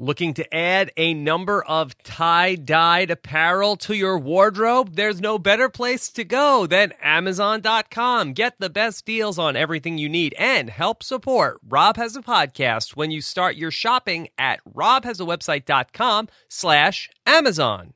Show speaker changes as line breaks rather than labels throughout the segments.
Looking to add a number of tie dyed apparel to your wardrobe? There's no better place to go than Amazon.com. Get the best deals on everything you need and help support Rob Has a Podcast when you start your shopping at robhasawebsite.com slash Amazon.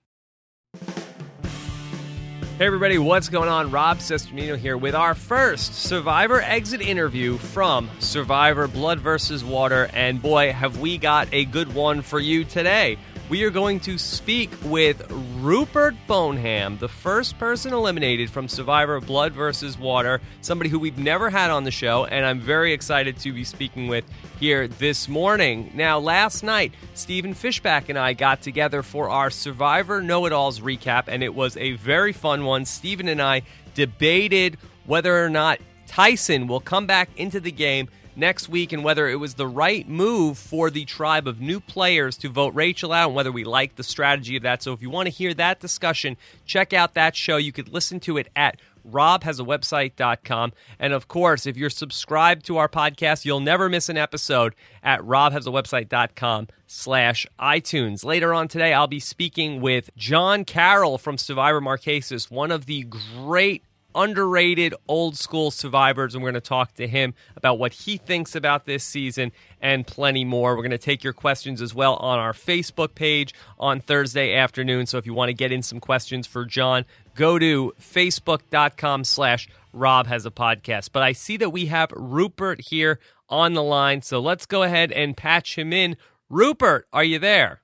Hey everybody, what's going on? Rob Cesternino here with our first Survivor exit interview from Survivor Blood versus Water, and boy, have we got a good one for you today. We are going to speak with Rupert Boneham, the first person eliminated from Survivor Blood versus Water, somebody who we've never had on the show, and I'm very excited to be speaking with here this morning. Now, last night, Stephen Fishbach and I got together for our Survivor Know It Alls recap, and it was a very fun one. Stephen and I debated whether or not Tyson will come back into the game next week and whether it was the right move for the tribe of new players to vote Rachel out and whether we like the strategy of that. So if you want to hear that discussion, check out that show. You could listen to it at robhasawebsite.com. And of course, if you're subscribed to our podcast, you'll never miss an episode at robhasawebsite.com slash iTunes. Later on today, I'll be speaking with John Carroll from Survivor Marquesas, one of the great underrated old school survivors and we're going to talk to him about what he thinks about this season and plenty more. We're going to take your questions as well on our facebook page on thursday afternoon. So if you want to get in some questions for john go to facebook.com slash rob has a podcast. But i see that we have rupert here on the line so let's go ahead and patch him in. Rupert are you there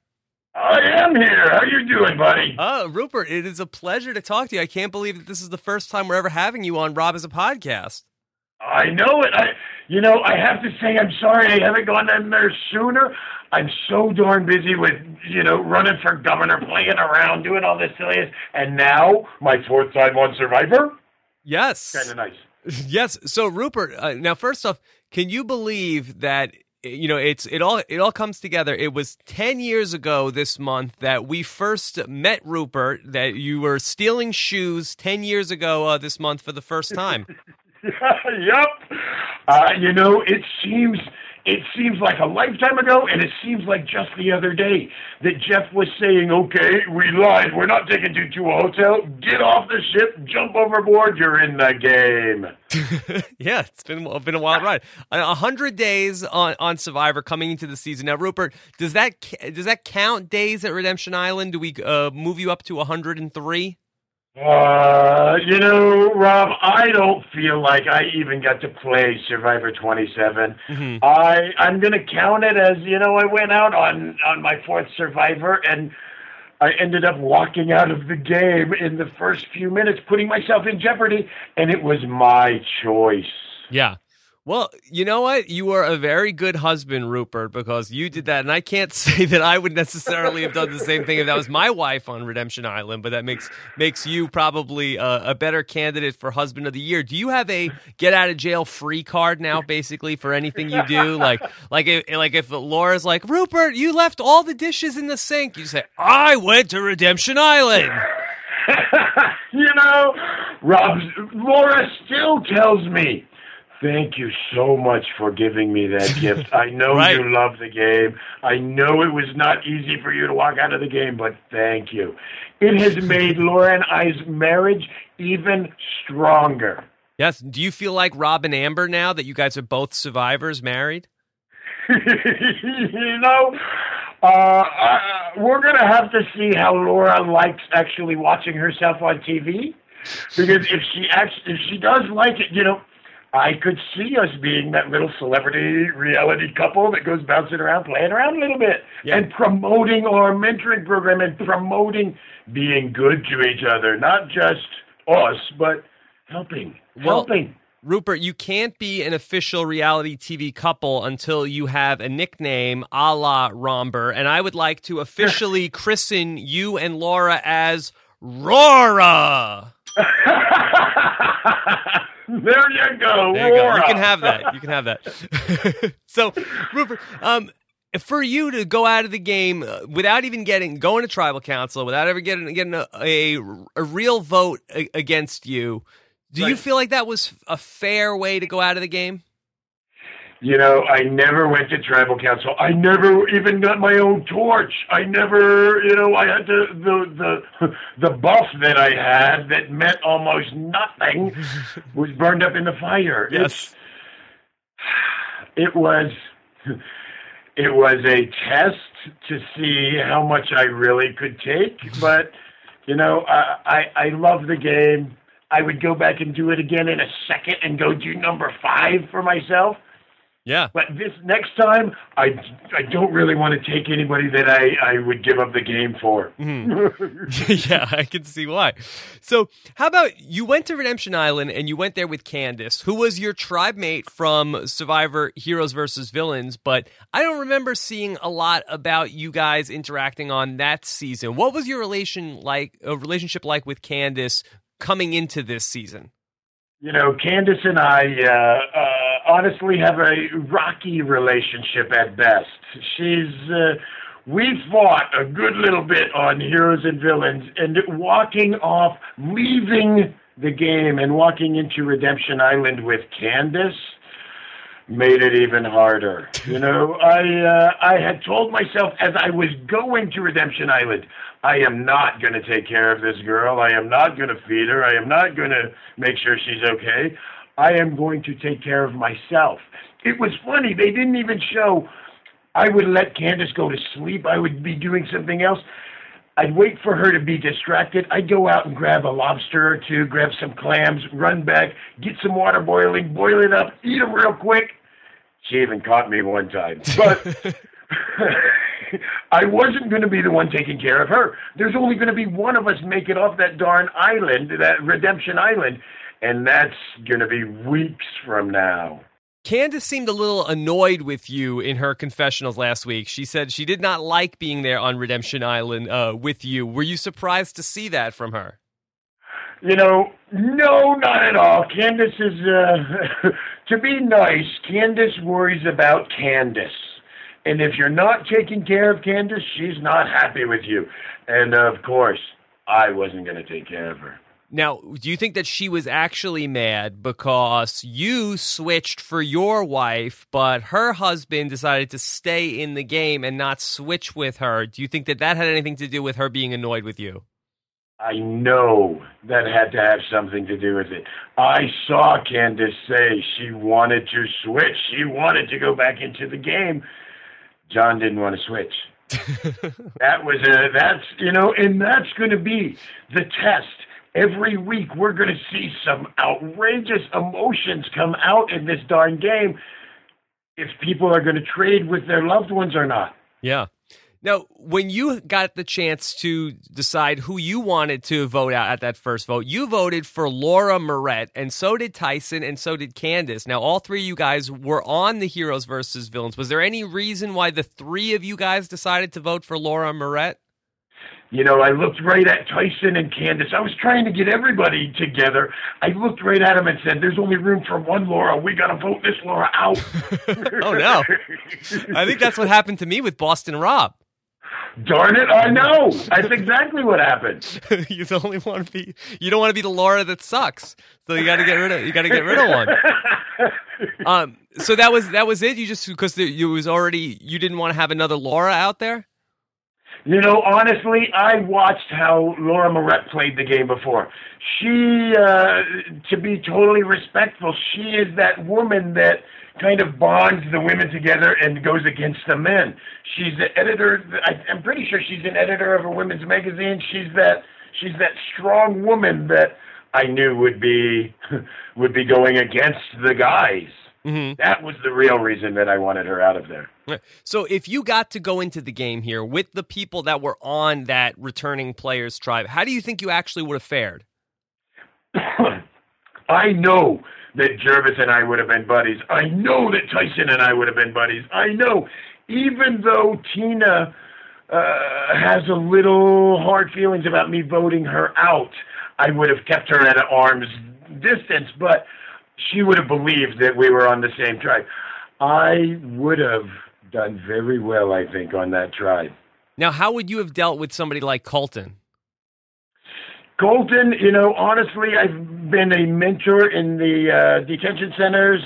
I am here. How you doing, buddy?
Oh, Rupert, it is a pleasure to talk to you. I can't believe that this is the first time we're ever having you on Rob as a podcast.
I know it. I, you know, I have to say I'm sorry I haven't gone in there sooner. I'm so darn busy with, you know, running for governor, playing around, doing all this silliness, and now my fourth time on Survivor.
Yes,
kind of nice.
Yes. So, Rupert, uh, now first off, can you believe that you know it's it all it all comes together. It was 10 years ago this month that we first met rupert that you were stealing shoes 10 years ago uh, this month for the first time.
Yep uh, you know it seems it seems like a lifetime ago, and it seems like just the other day that Jeff was saying, "Okay, we lied. We're not taking you to a hotel. Get off the ship, jump overboard. You're in the game."
yeah, it's been been a wild ride. A hundred days on on Survivor coming into the season. Now, Rupert, does that does that count days at Redemption Island? Do we uh, move you up to hundred and three?
Uh, you know, Rob, I don't feel like I even got to play Survivor 27. Mm-hmm. I I'm gonna count it as you know I went out on on my fourth Survivor and I ended up walking out of the game in the first few minutes, putting myself in jeopardy, and it was my choice.
Yeah. Well, you know what? You are a very good husband, Rupert, because you did that. And I can't say that I would necessarily have done the same thing if that was my wife on Redemption Island, but that makes makes you probably a, a better candidate for husband of the year. Do you have a get out of jail free card now, basically, for anything you do? Like, like, if, like if Laura's like, Rupert, you left all the dishes in the sink, you say, I went to Redemption Island.
you know, Rob, Laura still tells me Thank you so much for giving me that gift. I know right. you love the game. I know it was not easy for you to walk out of the game, but thank you. It has made Laura and I's marriage even stronger.
Yes. Do you feel like Rob and Amber now that you guys are both survivors married?
you know, uh, uh, we're going to have to see how Laura likes actually watching herself on TV. Because if she actually, if she does like it, you know, I could see us being that little celebrity reality couple that goes bouncing around, playing around a little bit, yeah. and promoting our mentoring program and promoting being good to each other, not just us, but helping, well, helping.
Rupert, you can't be an official reality TV couple until you have a nickname a la Romber, and I would like to officially christen you and Laura as Rora.
There you go.
There you go. You can have that. You can have that. so, Rupert, um, for you to go out of the game uh, without even getting going to tribal council, without ever getting getting a, a, a real vote a, against you, do right. you feel like that was a fair way to go out of the game?
You know, I never went to tribal council. I never even got my own torch. I never, you know, I had to the the the buff that I had that meant almost nothing was burned up in the fire.
Yes.
It, it was it was a test to see how much I really could take, but you know, I I, I love the game. I would go back and do it again in a second and go do number five for myself.
Yeah.
But this next time, I, I don't really want to take anybody that I, I would give up the game for.
Mm-hmm. yeah, I can see why. So, how about you went to Redemption Island and you went there with Candice, who was your tribe mate from Survivor Heroes versus Villains, but I don't remember seeing a lot about you guys interacting on that season. What was your relation like a relationship like with Candice coming into this season?
You know, Candice and I uh, uh, honestly have a rocky relationship at best. She's uh, we fought a good little bit on Heroes and Villains, and walking off, leaving the game, and walking into Redemption Island with Candice made it even harder. You know, I uh, I had told myself as I was going to Redemption Island, I am not going to take care of this girl. I am not going to feed her. I am not going to make sure she's okay. I am going to take care of myself. It was funny. They didn't even show. I would let Candice go to sleep. I would be doing something else. I'd wait for her to be distracted. I'd go out and grab a lobster or two, grab some clams, run back, get some water boiling, boil it up, eat them real quick. She even caught me one time. But I wasn't going to be the one taking care of her. There's only going to be one of us make it off that darn island, that Redemption Island, and that's going to be weeks from now.
Candice seemed a little annoyed with you in her confessionals last week. She said she did not like being there on Redemption Island uh, with you. Were you surprised to see that from her?
You know, no, not at all. Candice is, uh, to be nice, Candice worries about Candice. And if you're not taking care of Candice, she's not happy with you. And of course, I wasn't going to take care of her.
Now, do you think that she was actually mad because you switched for your wife, but her husband decided to stay in the game and not switch with her? Do you think that that had anything to do with her being annoyed with you?
I know that had to have something to do with it. I saw Candice say she wanted to switch. She wanted to go back into the game. John didn't want to switch. that was a that's you know, and that's going to be the test. Every week we're going to see some outrageous emotions come out in this darn game. If people are going to trade with their loved ones or not.
Yeah. Now, when you got the chance to decide who you wanted to vote out at that first vote, you voted for Laura Morett, and so did Tyson, and so did Candice. Now, all three of you guys were on the Heroes versus Villains. Was there any reason why the three of you guys decided to vote for Laura Morett?
You know, I looked right at Tyson and Candice. I was trying to get everybody together. I looked right at them and said, "There's only room for one Laura. We got to vote this Laura out."
oh no! I think that's what happened to me with Boston Rob.
Darn it, I know. That's exactly what happened.
you only want to be you don't want to be the Laura that sucks. So you got to get rid of you got to get rid of one. um so that was that was it. You just because it was already you didn't want to have another Laura out there?
You know, honestly, I watched how Laura Morett played the game before. She, uh, to be totally respectful, she is that woman that kind of bonds the women together and goes against the men. She's the editor. I, I'm pretty sure she's an editor of a women's magazine. She's that. She's that strong woman that I knew would be would be going against the guys. Mm-hmm. That was the real reason that I wanted her out of there.
So, if you got to go into the game here with the people that were on that returning players tribe, how do you think you actually would have fared?
I know that Jervis and I would have been buddies. I know that Tyson and I would have been buddies. I know, even though Tina uh, has a little hard feelings about me voting her out, I would have kept her at arm's distance, but she would have believed that we were on the same tribe. I would have done very well, I think, on that tribe.
Now, how would you have dealt with somebody like Colton?
Colton, you know, honestly, I've been a mentor in the uh, detention centers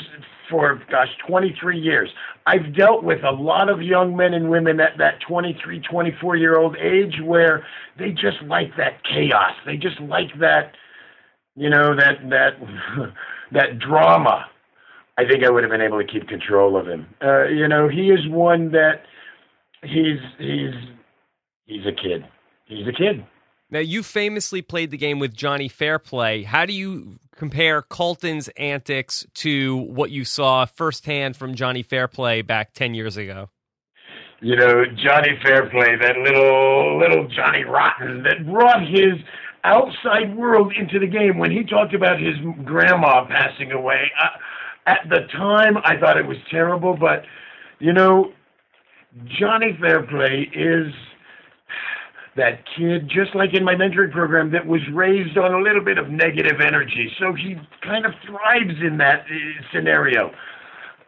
for gosh 23 years. I've dealt with a lot of young men and women at that 23, 24 year old age where they just like that chaos. They just like that, you know, that that that drama. I think I would have been able to keep control of him. Uh, you know, he is one that he's he's he's a kid. He's a kid.
Now, you famously played the game with Johnny Fairplay. How do you compare Colton's antics to what you saw firsthand from Johnny Fairplay back 10 years ago?
You know, Johnny Fairplay, that little little Johnny Rotten that brought his outside world into the game when he talked about his grandma passing away. At the time, I thought it was terrible, but you know, Johnny Fairplay is that kid, just like in my mentoring program, that was raised on a little bit of negative energy. So he kind of thrives in that uh, scenario.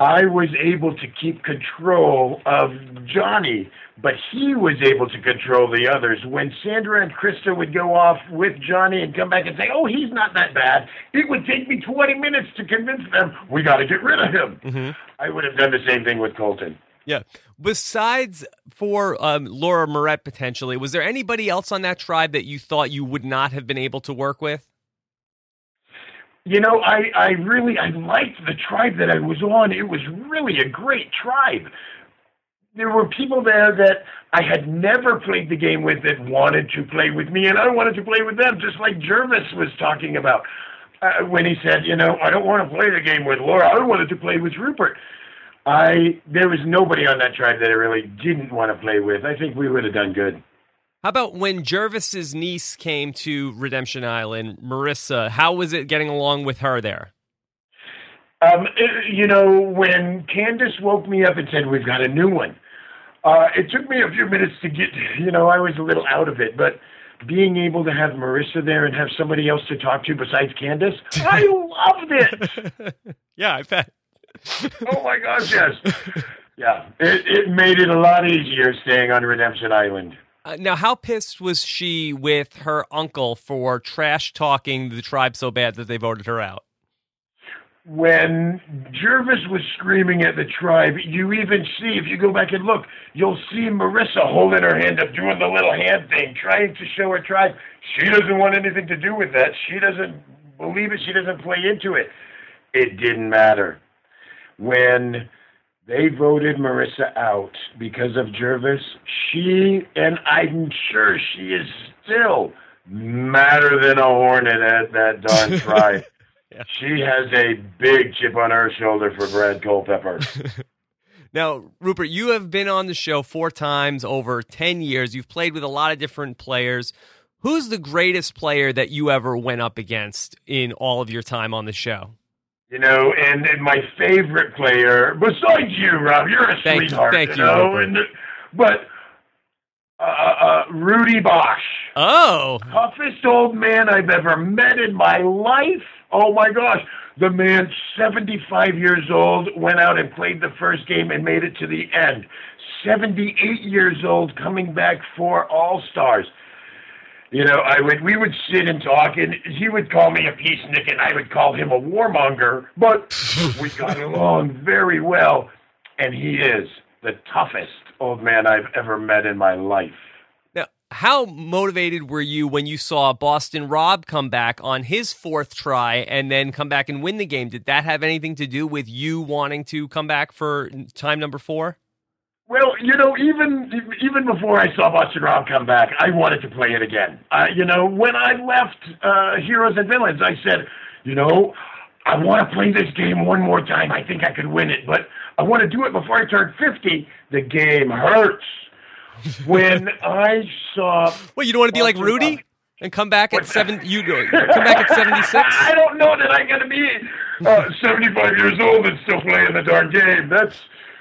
I was able to keep control of Johnny, but he was able to control the others. When Sandra and Christa would go off with Johnny and come back and say, "Oh, he's not that bad," it would take me 20 minutes to convince them we got to get rid of him. Mm-hmm. I would have done the same thing with Colton.
Yeah. Besides for um, Laura Morett potentially, was there anybody else on that tribe that you thought you would not have been able to work with?
You know, I, I really I liked the tribe that I was on. It was really a great tribe. There were people there that I had never played the game with that wanted to play with me, and I wanted to play with them, just like Jervis was talking about uh, when he said, you know, I don't want to play the game with Laura. I wanted to play with Rupert. I there was nobody on that tribe that I really didn't want to play with. I think we would have done good.
How about when Jervis's niece came to Redemption Island, Marissa? How was it getting along with her there?
Um, it, you know, when Candice woke me up and said we've got a new one, uh, it took me a few minutes to get. You know, I was a little out of it, but being able to have Marissa there and have somebody else to talk to besides Candice, I loved it.
yeah, I bet
oh my gosh, yes. Yeah, it, it made it a lot easier staying on Redemption Island.
Uh, now, how pissed was she with her uncle for trash talking the tribe so bad that they voted her out?
When Jervis was screaming at the tribe, you even see, if you go back and look, you'll see Marissa holding her hand up, doing the little hand thing, trying to show her tribe she doesn't want anything to do with that. She doesn't believe it. She doesn't play into it. It didn't matter when they voted Marissa out because of Jervis, she, and I'm sure she is still madder than a hornet at that darn try. yeah. She has a big chip on her shoulder for Brad Culpepper.
now, Rupert, you have been on the show four times over 10 years. You've played with a lot of different players. Who's the greatest player that you ever went up against in all of your time on the show?
You know, and, and my favorite player, besides you, Rob, you're a
thank
sweetheart.
You, thank
you, know, and but uh, uh, Rudy Boesch.
Oh,
toughest old man I've ever met in my life. Oh my gosh, the man, 75 years old, went out and played the first game and made it to the end. 78 years old, coming back for All Stars. You know, I would we would sit and talk, and he would call me a peacenik, and I would call him a warmonger. But we got along very well, and he is the toughest old man I've ever met in my life.
Now, how motivated were you when you saw Boston Rob come back on his fourth try and then come back and win the game? Did that have anything to do with you wanting to come back for time number four?
You know, even even before I saw Boston Rob come back, I wanted to play it again. Uh, you know, when I left uh, Heroes and Villains, I said, you know, I want to play this game one more time. I think I could win it, but I want to do it before I turn fifty. The game hurts. When I saw,
well, you don't want to be like Rudy and come back at seven. You go. come back at seventy six.
I don't know that I'm going to be uh, seventy five years old and still playing the darn game. That's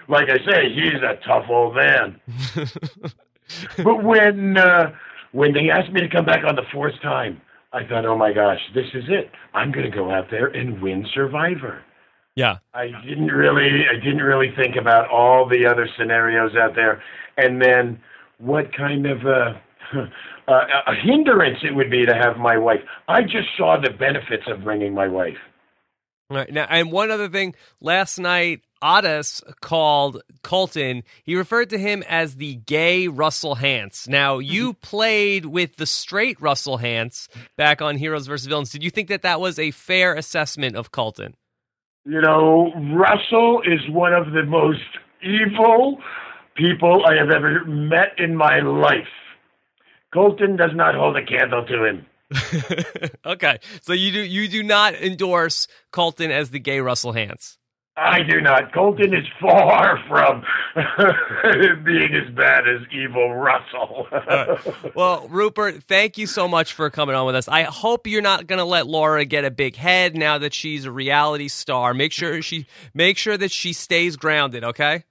like I say, he's a tough old man. but when uh, when they asked me to come back on the fourth time, I thought, oh my gosh, this is it. I'm going to go out there and win Survivor.
Yeah.
I didn't really I didn't really think about all the other scenarios out there, and then what kind of a, a, a hindrance it would be to have my wife. I just saw the benefits of bringing my wife.
All right. Now, and one other thing, last night, Otis called Colton, he referred to him as the gay Russell Hantz. Now, mm-hmm. you played with the straight Russell Hantz back on Heroes versus Villains. Did you think that that was a fair assessment of Colton?
You know, Russell is one of the most evil people I have ever met in my life. Colton does not hold a candle to him.
okay, so you do you do not endorse Colton as the gay Russell Hantz.
I do not. Colton is far from being as bad as evil Russell.
Well, Rupert, thank you so much for coming on with us. I hope you're not going to let Laura get a big head now that she's a reality star. Make sure she make sure that she stays grounded, okay?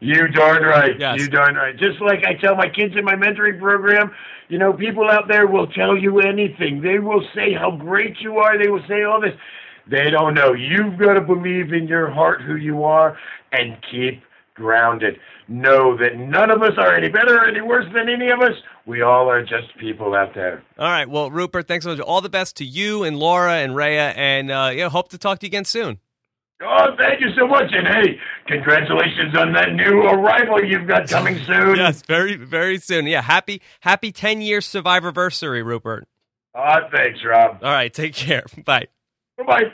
You darn right.
Yes.
You darn right. Just like I tell my kids in my mentoring program, you know, people out there will tell you anything. They will say how great you are. They will say all this. They don't know. You've got to believe in your heart who you are and keep grounded. Know that none of us are any better or any worse than any of us. We all are just people out there.
All right. Well, Rupert, thanks so much. All the best to you and Laura and Rhea, and uh, yeah, hope to talk to you again soon.
Oh, thank you so much. And hey, congratulations on that new arrival you've got coming soon.
Yes, very very soon. Yeah, happy happy ten year survivor anniversary, Rupert.
Oh, thanks, Rob.
All right, take care. Bye.
Bye-bye.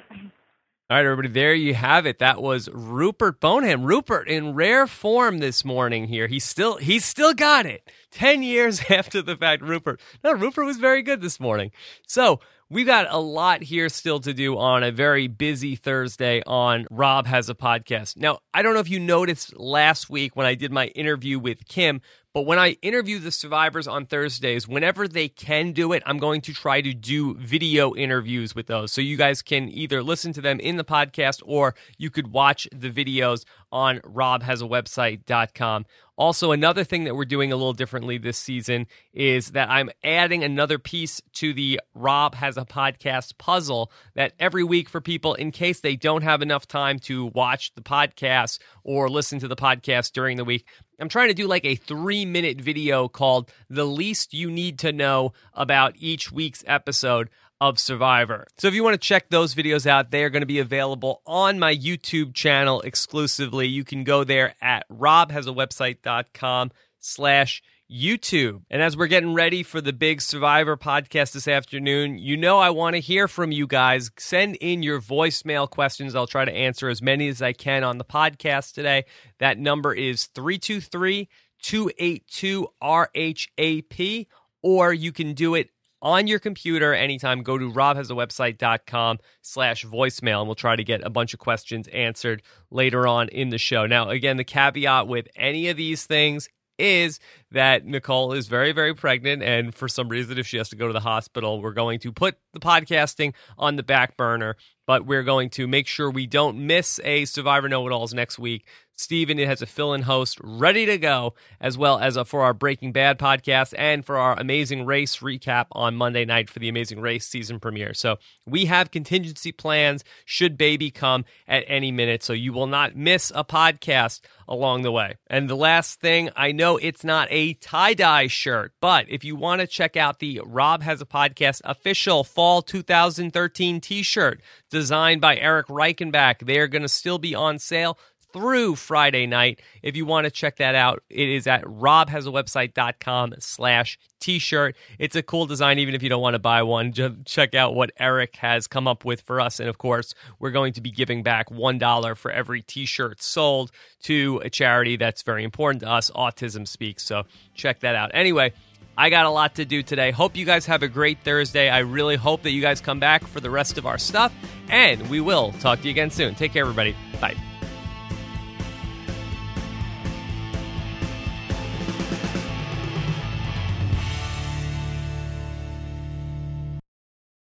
All right, everybody, there you have it. That was Rupert Boneham. Rupert in rare form this morning here. He's still he's still got it. 10 years after the fact, Rupert. No, Rupert was very good this morning. So, We've got a lot here still to do on a very busy Thursday on Rob Has a Podcast. Now, I don't know if you noticed last week when I did my interview with Kim, but when I interview the survivors on Thursdays, whenever they can do it, I'm going to try to do video interviews with those. So you guys can either listen to them in the podcast or you could watch the videos on robhasawebsite.com. Also, another thing that we're doing a little differently this season is that I'm adding another piece to the Rob Has a Podcast puzzle that every week for people, in case they don't have enough time to watch the podcast or listen to the podcast during the week, I'm trying to do like a three minute video called The Least You Need to Know About Each Week's Episode of Survivor. So if you want to check those videos out, they are going to be available on my YouTube channel exclusively. You can go there at robhasawebsite.com slash YouTube. And as we're getting ready for the big Survivor podcast this afternoon, you know I want to hear from you guys. Send in your voicemail questions. I'll try to answer as many as I can on the podcast today. That number is 323 282 RHAP, or you can do it on your computer anytime. Go to robhasawebsite.com slash voicemail, and we'll try to get a bunch of questions answered later on in the show. Now, again, the caveat with any of these things is that Nicole is very, very pregnant. And for some reason, if she has to go to the hospital, we're going to put the podcasting on the back burner. But we're going to make sure we don't miss a Survivor Know It Alls next week. Steven it has a fill in host ready to go, as well as a, for our Breaking Bad podcast and for our Amazing Race recap on Monday night for the Amazing Race season premiere. So we have contingency plans should baby come at any minute. So you will not miss a podcast along the way. And the last thing, I know it's not a tie dye shirt, but if you want to check out the Rob Has a Podcast official fall 2013 t shirt designed by Eric Reichenbach, they are going to still be on sale through Friday night. If you want to check that out, it is at robhasawebsite.com slash t-shirt. It's a cool design, even if you don't want to buy one. Just check out what Eric has come up with for us. And of course, we're going to be giving back $1 for every t-shirt sold to a charity that's very important to us, Autism Speaks. So check that out. Anyway, I got a lot to do today. Hope you guys have a great Thursday. I really hope that you guys come back for the rest of our stuff. And we will talk to you again soon. Take care, everybody. Bye.